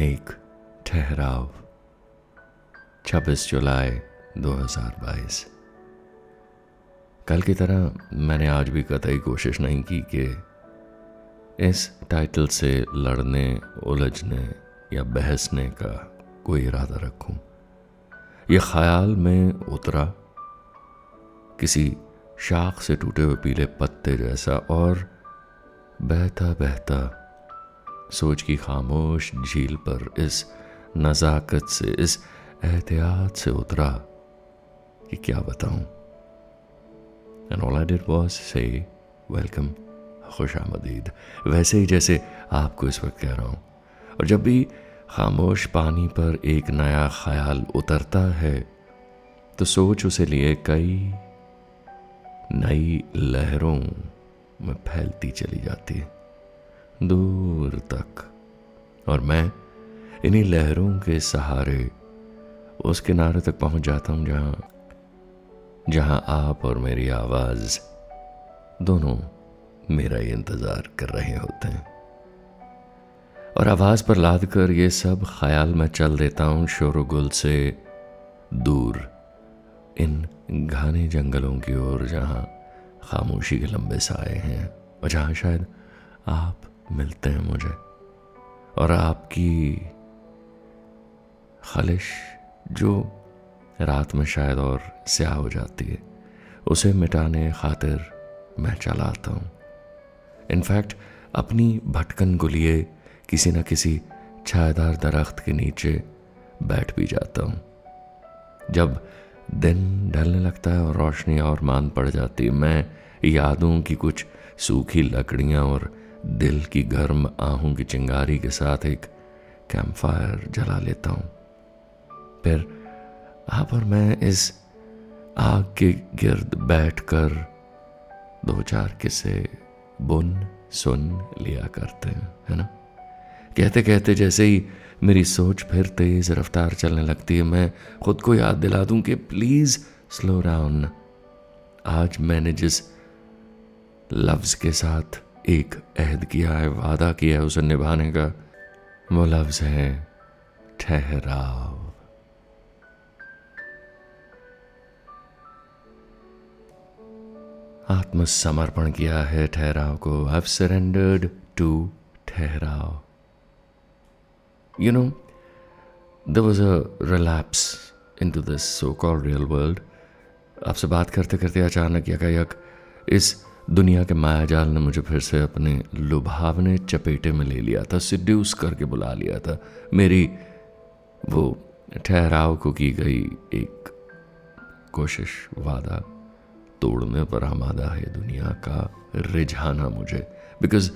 एक ठहराव 26 जुलाई 2022 कल की तरह मैंने आज भी कतई कोशिश नहीं की कि इस टाइटल से लड़ने, उलझने या बहसने का कोई इरादा रखूँ। ये ख्याल में उतरा, किसी शाख से टूटे हुए पीले पत्ते जैसा और बहता बहता सोच की खामोश झील पर इस नज़ाकत से, इस एहतियात से उतरा कि क्या बताऊँ। And all I did was say welcome खुश आमदीद. वैसे ही जैसे आपको इस वक्त कह रहा हूँ। और जब भी खामोश पानी पर एक नया ख्याल उतरता है तो सोच उसे लिए कई नई लहरों में फैलती चली जाती है। दूर तक। और मैं इन्हीं लहरों के सहारे उस किनारे तक पहुँच जाता हूँ जहाँ जहाँ आप और मेरी आवाज़ दोनों मेरा ही इंतज़ार कर रहे होते हैं। और आवाज़ पर लाद कर ये सब ख्याल में चल देता हूँ शोरगुल से दूर इन घने जंगलों की ओर जहाँ खामोशी के लंबे साए हैं और जहाँ शायद आप मिलते हैं मुझे। और आपकी खलिश जो रात में शायद और स्याह हो जाती है, उसे मिटाने खातिर मैं चला आता हूँ। इनफैक्ट, अपनी भटकन को लिए किसी न किसी छायादार दरख्त के नीचे बैठ भी जाता हूँ। जब दिन ढलने लगता है और रोशनी और मान पड़ जाती है, मैं यादों की कुछ सूखी लकड़ियाँ और दिल की गर्म आहों की चिंगारी के साथ एक कैंप फायर जला लेता हूँ। फिर आप और मैं इस आग के गिर्द बैठकर दो चार किस्से बुन, सुन लिया करते हैं, है ना? कहते कहते जैसे ही मेरी सोच फिर तेज रफ्तार चलने लगती है, मैं खुद को याद दिला दूँ कि प्लीज़ स्लो डाउन आज मैंने जिस लफ्ज के साथ एक अहद किया है, वादा किया है उसे निभाने का। वो लफ्ज है, ठहराव। आत्मसमर्पण किया है ठहराव को। हैव सरेंडर्ड टू ठहराव। You know there was a relapse into this so called real world आपसे बात करते करते अचानक यकायक इस दुनिया के मायाजाल ने मुझे फिर से अपने लुभावने चपेटे में ले लिया था सिड्यूस करके बुला लिया था। मेरी वो ठहराव को की गई एक कोशिश, वादा तोड़ने पर आमादा है दुनिया का रिझाना मुझे। बिकॉज़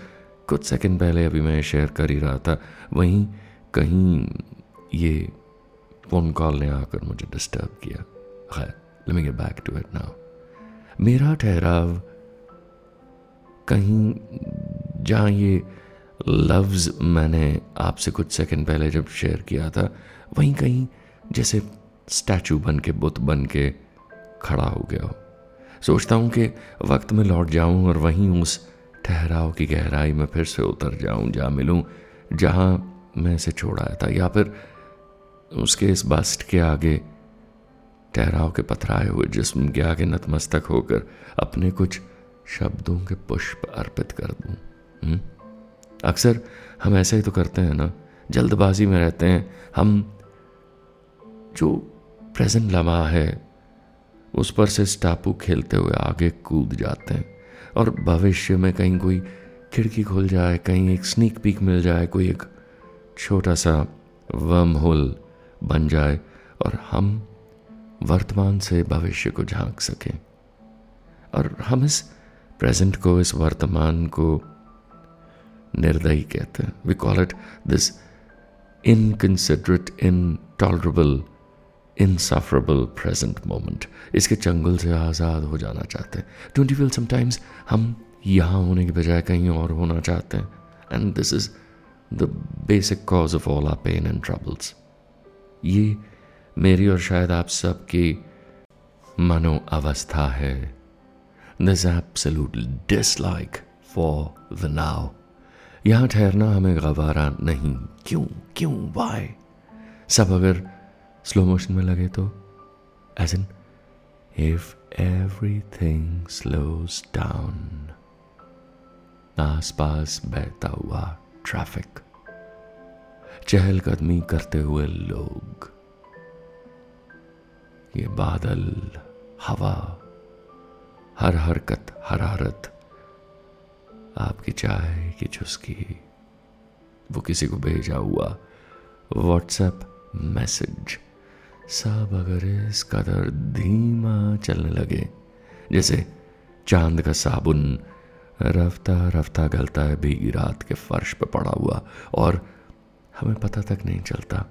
कुछ सेकंड पहले अभी मैं शेयर कर ही रहा था, वहीं कहीं ये फ़ोन कॉल ने आकर मुझे डिस्टर्ब किया। खैर let me get back to it now मेरा ठहराव कहीं जहाँ ये लफ्ज़ मैंने आपसे कुछ सेकंड पहले जब शेयर किया था, वहीं कहीं जैसे स्टैचू बन के, बुत बन के खड़ा हो गया हो। सोचता हूँ कि वक्त में लौट जाऊँ और वहीं उस ठहराव की गहराई में फिर से उतर जाऊँ जा मिलूँ, जहाँ मैं इसे छोड़ाया था, या फिर उसके इस बस्ट के आगे ठहराव के पथराए हुए जिस्म के आगे नतमस्तक होकर अपने कुछ शब्दों के पुष्प अर्पित कर दूँ हम्म? अक्सर हम ऐसा ही तो करते हैं ना, जल्दबाजी में रहते हैं, हम जो प्रेजेंट लम्हा है, उस पर से स्टापू खेलते हुए आगे कूद जाते हैं, और भविष्य में कहीं कोई खिड़की खुल जाए, कहीं एक स्नीक पीक मिल जाए, कोई एक छोटा सा वर्म होल बन जाए, और हम वर्तमान से भविष्य को झाँक सकें, और हम इस प्रेजेंट को, इस वर्तमान को निर्दयी कहते हैं। We call it this inconsiderate intolerable insufferable present moment इसके चंगुल से आज़ाद हो जाना चाहते हैं। डोंट यू फील समटाइम्स हम यहाँ होने के बजाय कहीं और होना चाहते हैं? And this is the basic cause of all our pain and troubles ये मेरी और शायद आप सबकी मनो अवस्था है। This absolute dislike for the now. यहाँ ठहरना हमें गवारा नहीं। क्यों? क्यों? वाई सब अगर स्लो मोशन में लगे तो? As in if everything slows down आसपास बहता हुआ ट्रैफ़िक चहलकदमी करते हुए लोग, ये बादल, हवा हर हरकत हरारत आपकी चाय की चुस्की, वो किसी को भेजा हुआ व्हाट्सएप मैसेज सब अगर इस कदर धीमा चलने लगे, जैसे चाँद का साबुन रफ्ता रफ्ता गलता है भीगी रात के फर्श पे पड़ा हुआ और हमें पता तक नहीं चलता।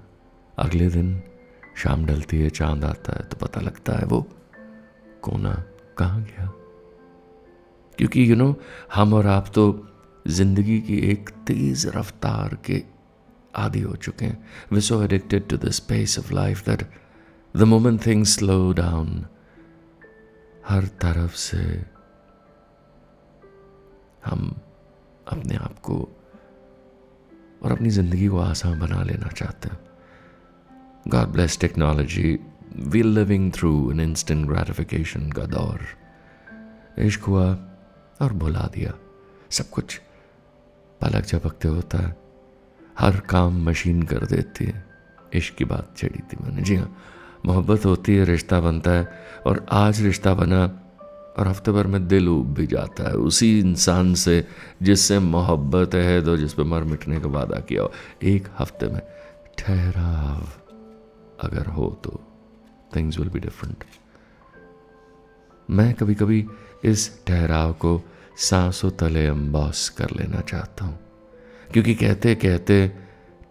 अगले दिन शाम ढलती है, चाँद आता है तो पता लगता है वो कोना कहाँ गया? क्योंकि यू you नो know, हम और आप तो ज़िंदगी की एक तेज रफ्तार के आदि हो चुके हैं। We so addicted to the space of life that the moment things slow down हर तरफ़ से हम अपने आप को और अपनी ज़िंदगी को आसान बना लेना चाहते हैं। God bless technology we living through an instant gratification का दौर इश्क हुआ और भुला दिया सब कुछ पलक झपकते होता है हर काम मशीन कर देती है इश्क की बात छेड़ी थी मैंने जी हाँ मोहब्बत होती है रिश्ता बनता है और आज रिश्ता बना और हफ़्ते भर में दिल उब भी जाता है उसी इंसान से जिससे मोहब्बत है तो जिस पर मर मिटने का वादा किया हो एक हफ़्ते में ठहराव अगर हो तो थिंग्स विल बी डिफरेंट मैं कभी कभी इस ठहराव को सांसों तले अम्बॉस कर लेना चाहता हूँ, क्योंकि कहते कहते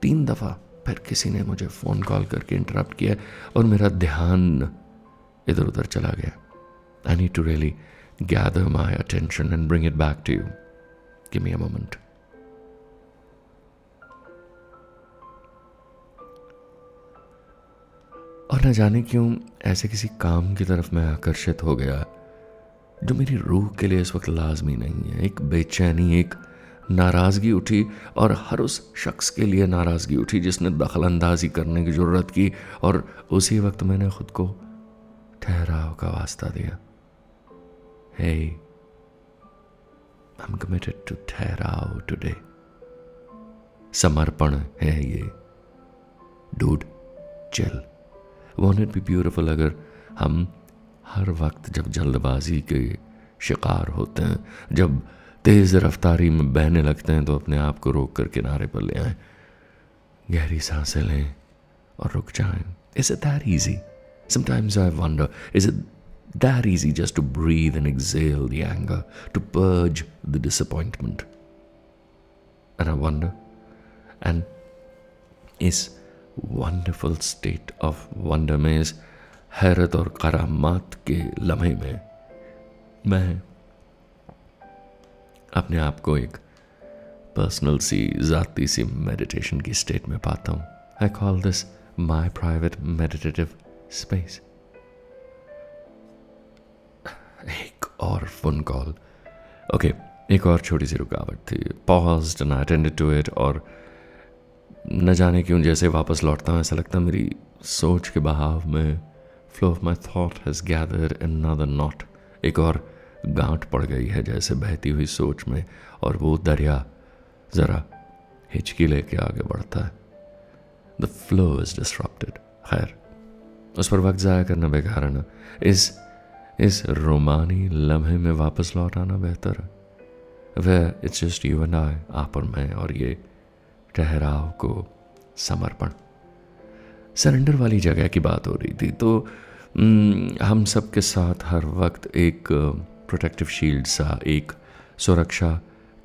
तीन दफ़ा फिर किसी ने मुझे फ़ोन कॉल करके इंटरप्ट किया और मेरा ध्यान इधर उधर चला गया I need to really gather my attention and bring it back to you. Give me a moment. और न जाने क्यों ऐसे किसी काम की तरफ़ मैं आकर्षित हो गया जो मेरी रूह के लिए इस वक्त लाजमी नहीं है। एक बेचैनी एक नाराज़गी उठी और हर उस शख्स के लिए नाराज़गी उठी जिसने दखल अंदाजी करने की ज़रूरत की और उसी वक्त मैंने खुद को ठहराव का वास्ता दिया। Hey, I'm कमिटेड टू ठहराव today. समर्पण है ये। Dude chill won't be beautiful अगर हम हर वक्त जब जल्दबाजी के शिकार होते हैं जब तेज़ रफ्तारी में बहने लगते हैं तो अपने आप को रोक कर किनारे पर ले आए गहरी साँसें लें और रुक जाएँ is it that easy sometimes I wonder is it that easy just to breathe and exhale the anger, to purge the disappointment. And I wonder, and is wonderful state of wonder में इस हैरत और करामात के लम्हे में मैं अपने आप को एक पर्सनल सी, ज़ाती सी मेडिटेशन की स्टेट में पाता हूँ। I call this my private meditative space एक और फ़ोन कॉल ओके एक और छोटी सी रुकावट थी। Pause and attended to it और न जाने क्यों जैसे वापस लौटता हूँ, ऐसा लगता है मेरी सोच के बहाव में flow of my thought has gather another knot एक और गांठ पड़ गई है जैसे बहती हुई सोच में, और वो दरिया ज़रा हिचकी लेके आगे बढ़ता है। द फ्लो इज़ डिस्ट्रप्टेड खैर, उस पर वक्त ज़ाया करना बेकार है ना। इस इस रोमानी लम्हे में वापस लौट आना बेहतर है। वह it's just you and I आप और मैं, और ये ठहराव को समर्पण। सरेंडर वाली जगह की बात हो रही थी तो हम सब के साथ हर वक्त एक प्रोटेक्टिव शील्ड सा, एक सुरक्षा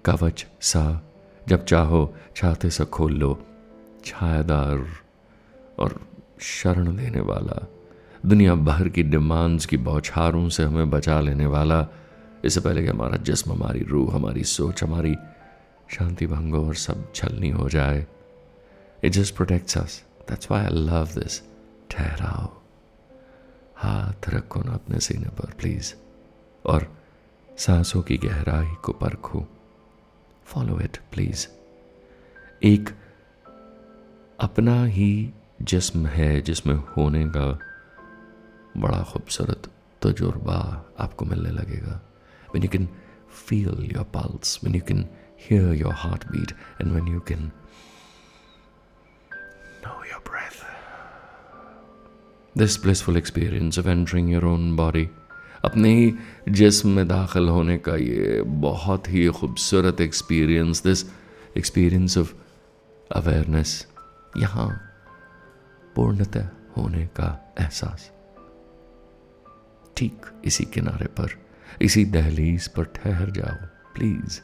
कवच सा, जब चाहो छाते से खोल लो, छायादार और शरण देने वाला, दुनिया भर की डिमांड्स की बौछारों से हमें बचा लेने वाला, इससे पहले कि हमारा जिस्म, हमारी रूह, हमारी सोच, हमारी शांति भंग और सब छलनी हो जाए। It just protects us that's why I love this ठहराओ। हाथ रखो ना अपने सीने पर प्लीज़ और सांसों की गहराई को परखो। फॉलो इट प्लीज़ एक अपना ही जिस्म है, जिसमें होने का बड़ा खूबसूरत तजुर्बा आपको मिलने लगेगा। When you can feel your pulse, when you can hear your heartbeat and when you can know your breath this blissful experience of entering your own body अपने ही जिस्म में दाखिल होने का ये बहुत ही खूबसूरत experience this experience of awareness यहाँ पूर्णतः होने का एहसास ठीक इसी किनारे पर इसी दहलीज पर ठहर जाओ प्लीज़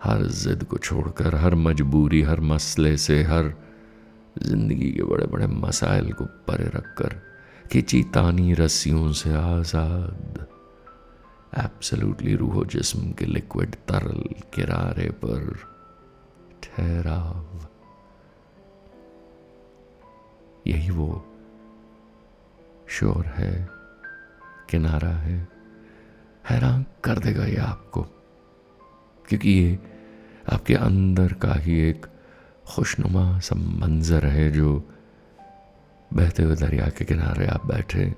हर जिद को छोड़कर, हर मजबूरी, हर मसले से, हर ज़िंदगी के बड़े बड़े मसाइल को परे रखकर खिंची तानी रस्सियों से आज़ाद एब्सोल्युटली रूहो जिस्म के लिक्विड तरल किनारे पर ठहराव। यही वो शोर है, किनारा है, हैरान कर देगा ये आपको। क्योंकि ये आपके अंदर का ही एक खुशनुमा सा मंजर है जो बहते हुए दरिया के किनारे आप बैठे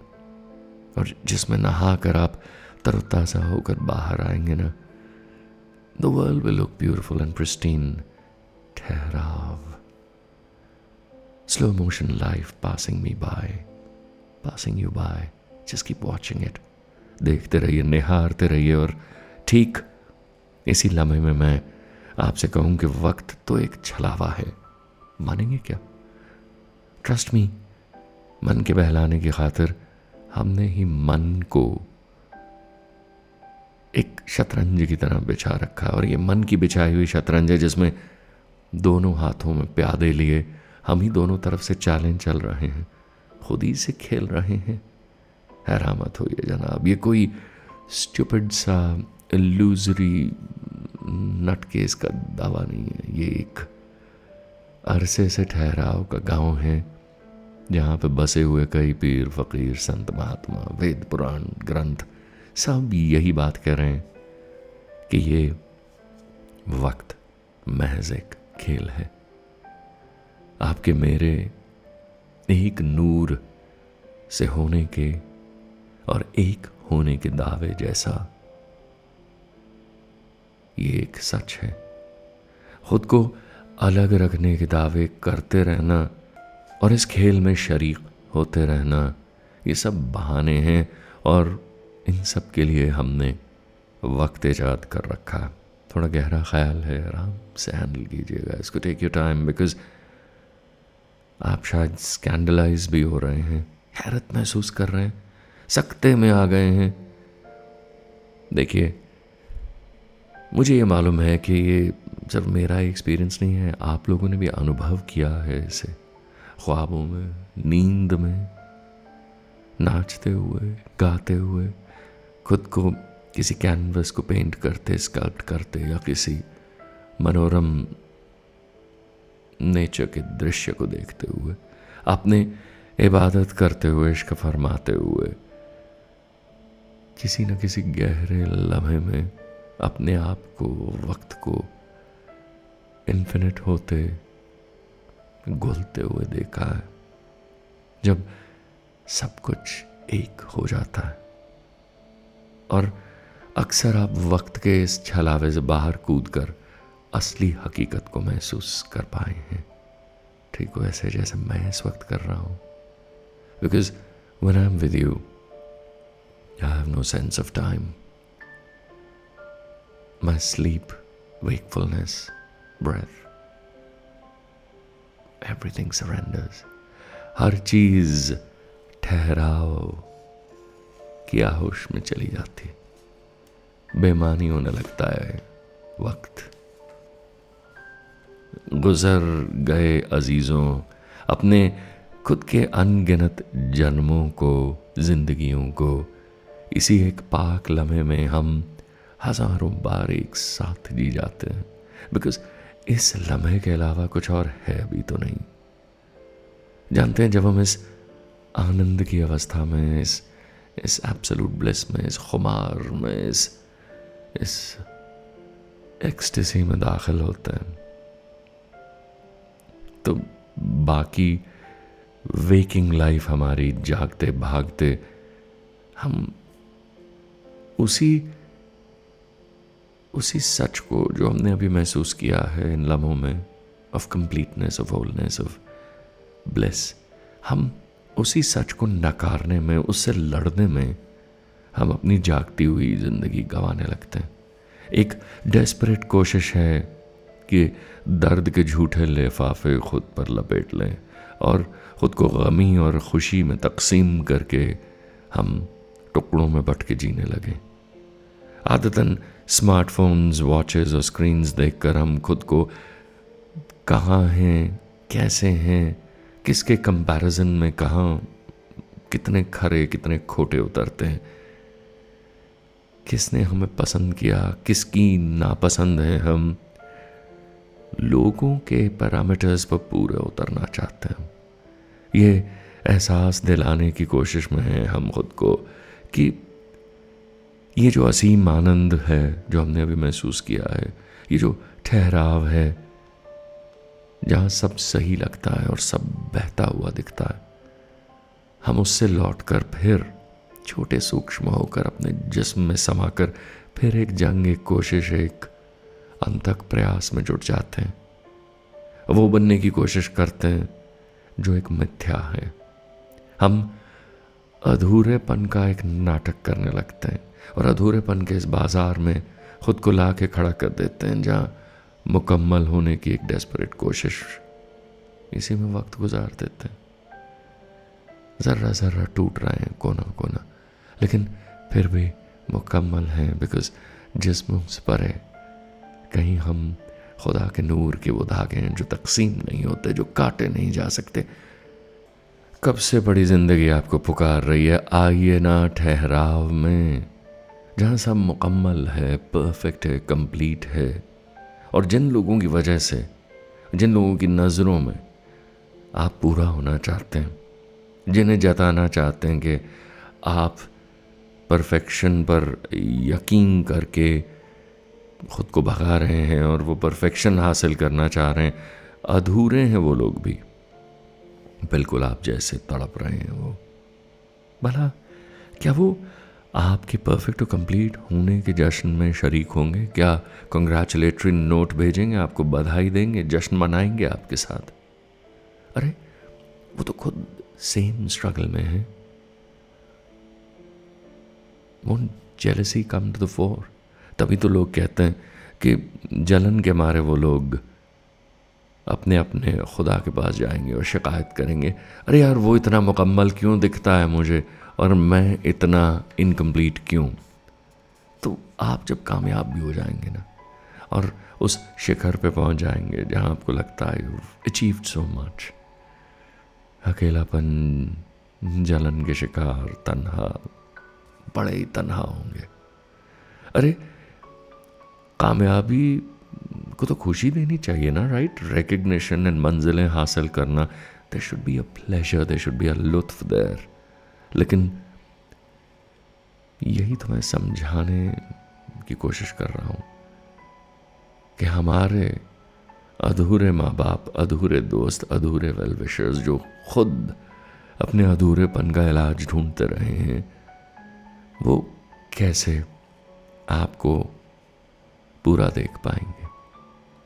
और जिसमें नहा कर आप तरोताज़ा होकर बाहर आएँगे ना the world will look beautiful and pristine ठहराव। Slow motion life passing me by passing you by just keep watching it देखते रहिए, निहारते रहिए और ठीक इसी लम्हे में मैं आपसे कहूँ कि वक्त तो एक छलावा है। मानेंगे क्या? ट्रस्ट मी मन के बहलाने की खातिर हमने ही मन को एक शतरंज की तरह बिछा रखा और ये मन की बिछाई हुई शतरंज है जिसमें दोनों हाथों में प्यादे लिए हम ही दोनों तरफ़ से चालें चल रहे हैं। खुद ही से खेल रहे हैं। हैरान मत होइए जनाब। ये कोई स्टूपिड सा लूजरी नट केस का दावा नहीं है। ये एक अरसे से ठहराव का गाँव है, जहाँ पे बसे हुए कई पीर, फकीर, संत महात्मा, वेद पुराण, ग्रंथ सब यही बात कह रहे हैं कि ये वक्त महज एक खेल है। आपके मेरे एक नूर से होने के और एक होने के दावे जैसा ये एक सच है। खुद को अलग रखने के दावे करते रहना और इस खेल में शरीक होते रहना, ये सब बहाने हैं और इन सब के लिए हमने वक्त ईजाद कर रखा। थोड़ा गहरा ख्याल है, आराम से हैंडल कीजिएगा। इसको टेक यू टाइम बिकॉज़ आप शायद स्कैंडलाइज भी हो रहे हैं, हैरत महसूस कर रहे हैं सकते में आ गए हैं। देखिए मुझे ये मालूम है कि ये सिर्फ़ मेरा एक्सपीरियंस नहीं है, आप लोगों ने भी अनुभव किया है इसे। ख्वाबों में, नींद में, नाचते हुए, गाते हुए, खुद को किसी कैनवस को पेंट करते स्कल्प्ट करते, या किसी मनोरम नेचर के दृश्य को देखते हुए, अपने इबादत करते हुए, इश्क फरमाते हुए, किसी न किसी गहरे लम्हे में अपने आप को, वक्त को इन्फिनिट होते, घुलते हुए देखा है। जब सब कुछ एक हो जाता है और अक्सर आप वक्त के इस छलावे से बाहर कूद कर असली हकीकत को महसूस कर पाए हैं। ठीक वैसे जैसे मैं इस वक्त कर रहा हूँ। Because when I am with you I have no sense of time. My sleep, wakefulness, breath, everything surrenders. हर चीज़ ठहराव की आहोश में चली जाती. बेमानी होने लगता है वक्त. गुजर गए अजीज़ों अपने खुद के अनगिनत जन्मों को जिंदगियों को इसी एक पाक लम्हे में हम हज़ारों बार एक साथ जी जाते हैं। बिकॉज़ इस लम्हे के अलावा कुछ और है भी तो नहीं। जानते हैं जब हम इस आनंद की अवस्था में, इस इस एब्सोल्यूट ब्लिस में, इस खुमार में, इस इस एक्सटेसी में दाखिल होते हैं तो बाकी वेकिंग लाइफ हमारी जागते भागते हम उसी उसी सच को जो हमने अभी महसूस किया है इन लम्हों में of completeness of wholeness of bliss हम उसी सच को नकारने में, उससे लड़ने में, हम अपनी जागती हुई ज़िंदगी गंवाने लगते हैं। एक डेस्परेट कोशिश है कि दर्द के झूठे लिफाफे खुद पर लपेट लें और ख़ुद को गमी और खुशी में तकसीम करके हम टुकड़ों में बट के जीने लगे। आदतन स्मार्टफोन्स वॉचेस और स्क्रीन्स देखकर हम खुद को कहाँ हैं, कैसे हैं, किसके कंपैरिजन में कहाँ, कितने खरे, कितने खोटे उतरते हैं, किसने हमें पसंद किया, किसकी नापसंद है हम, लोगों के पैरामीटर्स पर पूरे उतरना चाहते हैं। ये एहसास दिलाने की कोशिश में है हम खुद को कि ये जो असीम आनंद है जो हमने अभी महसूस किया है, ये जो ठहराव है, जहाँ सब सही लगता है और सब बहता हुआ दिखता है, हम उससे लौटकर फिर छोटे सूक्ष्म होकर, अपने जिस्म में समाकर फिर एक जंग, एक कोशिश, एक अंतक प्रयास में जुट जाते हैं। वो बनने की कोशिश करते हैं, जो एक मिथ्या है। हम अधूरेपन का एक नाटक करने लगते हैं। और अधूरेपन के इस बाज़ार में खुद को ला के खड़ा कर देते हैं, जहाँ मुकम्मल होने की एक डेस्परेट कोशिश इसी में वक्त गुजार देते हैं। ज़र्रा ज़र्रा टूट रहे हैं, कोना कोना। लेकिन फिर भी मुकम्मल हैं बिकॉज़ जिसम से परे कहीं हम खुदा के नूर के वो धागे हैं, जो तकसीम नहीं होते, जो काटे नहीं जा सकते। कब से बड़ी ज़िंदगी आपको पुकार रही है? आइए ना ठहराव में। जहाँ सब मुकम्मल है परफेक्ट है कंप्लीट है, और जिन लोगों की वजह से, जिन लोगों की नज़रों में आप पूरा होना चाहते हैं, जिन्हें जताना चाहते हैं कि आप परफेक्शन पर यकीन करके खुद को भगा रहे हैं और वो परफेक्शन हासिल करना चाह रहे हैं, अधूरे हैं वो लोग भी। बिल्कुल आप जैसे तड़प रहे हैं वो। भला, क्या वो आपके परफेक्ट और कंप्लीट होने के जश्न में शरीक होंगे। क्या कंग्रेचुलेटरी नोट भेजेंगे, आपको बधाई देंगे, जश्न मनाएँगे आपके साथ? अरे, वो तो खुद सेम स्ट्रगल में है। वो jealousy come to the fore तभी तो लोग कहते हैं कि जलन के मारे वो लोग अपने अपने खुदा के पास जाएँगे और शिकायत करेंगे। अरे यार, वो इतना मुकम्मल क्यों दिखता है मुझे? और मैं इतना इनकम्प्लीट क्यों? तो आप जब कामयाब भी हो जाएँगे ना, और उस शिखर पे पहुँच जाएँगे जहाँ आपको लगता है यू अचीव्ड सो मच अकेलापन, जलन के शिकार, तन्हा, बड़े ही तन्हा होंगे। अरे, कामयाबी को तो खुशी देनी चाहिए ना राइट रिकग्निशन एंड मंजिलें हासिल करना they should be a pleasure they should be a लुत्फ देर लेकिन यही तो मैं समझाने की कोशिश कर रहा हूँ कि हमारे अधूरे माँ बाप अधूरे दोस्त, अधूरे वेल विशर्स जो खुद अपने अधूरेपन का इलाज ढूंढते रहे हैं, वो कैसे आपको पूरा देख पाएँगे?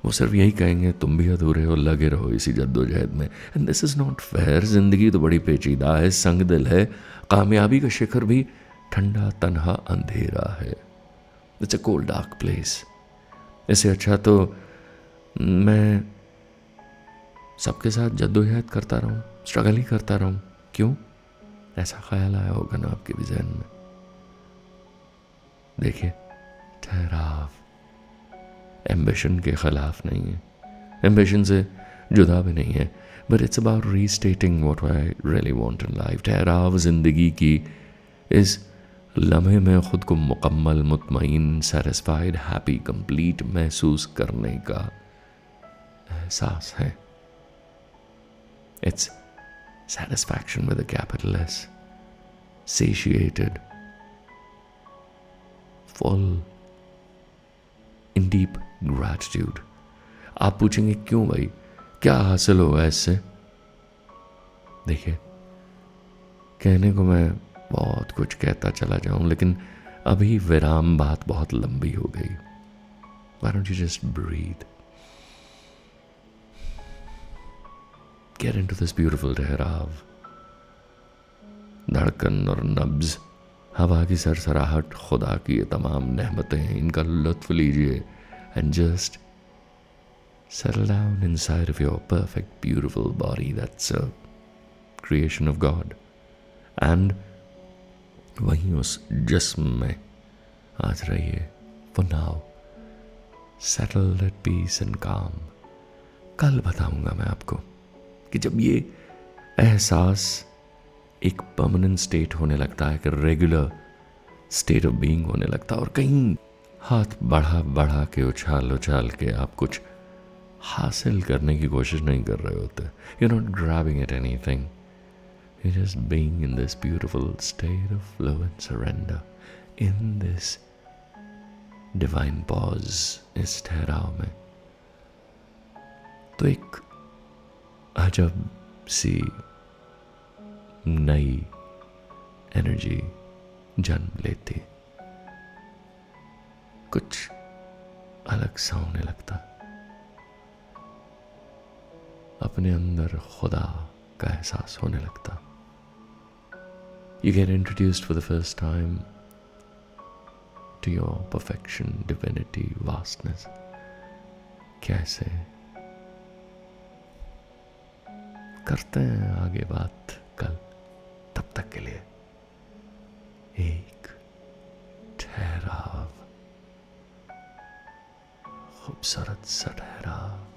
वो सिर्फ़ यही कहेंगे, तुम भी अधूरे हो, लगे रहो इसी जद्दोजहद में. And this is not fair ज़िंदगी तो बड़ी पेचीदा है, संग दिल है। कामयाबी का शिखर भी ठंडा तनहा अंधेरा है। It's a cold dark place इससे अच्छा तो मैं सबके साथ जद्दोजहद करता रहूँ स्ट्रगल ही करता रहूँ। क्यों? ऐसा ख्याल आया होगा ना आपके भी जहन में। देखिए, ठहराव। एम्बिशन के ख़िलाफ़ नहीं है। एम्बिशन से जुदा भी नहीं है। But it's about restating what I really want in life ठहराव ज़िंदगी की इस लम्हे में ख़ुद को मुकम्मल मुतमिन सेटिस्फाइड हैप्पी कंप्लीट महसूस करने का एहसास है। It's satisfaction with a capital S, satiated, full in gratitude आप पूछेंगे, क्यों भाई? क्या हासिल होगा इससे? देखिए, कहने को मैं बहुत कुछ कहता चला जाऊँ, लेकिन अभी विराम बात बहुत लंबी हो गई। Why don't you just breathe? Get into this beautiful ठहराव धड़कन और नब्ज, हवा की सरसराहट, खुदा की ये तमाम नहमतें इनका लुत्फ लीजिए। and just settle down inside of your perfect, beautiful body. That's a creation of God. And वहीं उस जिसम में आज रहिए for now settle at peace and calm कल बताऊँगा मैं आपको कि जब ये एहसास एक परमानेंट स्टेट होने लगता है एक रेगुलर स्टेट ऑफ़ बीइंग होने लगता है और कहीं हाथ बढ़ा बढ़ा के, उछाल उछाल के आप कुछ हासिल करने की कोशिश नहीं कर रहे होते। You not grabbing at anything you just being in this beautiful state of love and surrender in this divine pause इस ठहराव में। तो एक अजब सी नई एनर्जी जन्म लेती। कुछ अलग सा होने लगता। अपने अंदर खुदा का एहसास होने लगता। You get introduced for the first time to your perfection divinity vastness कैसे? करते हैं आगे बात कल, तब तक के लिए। एक ठहराव। खूबसूरत सा ठहराव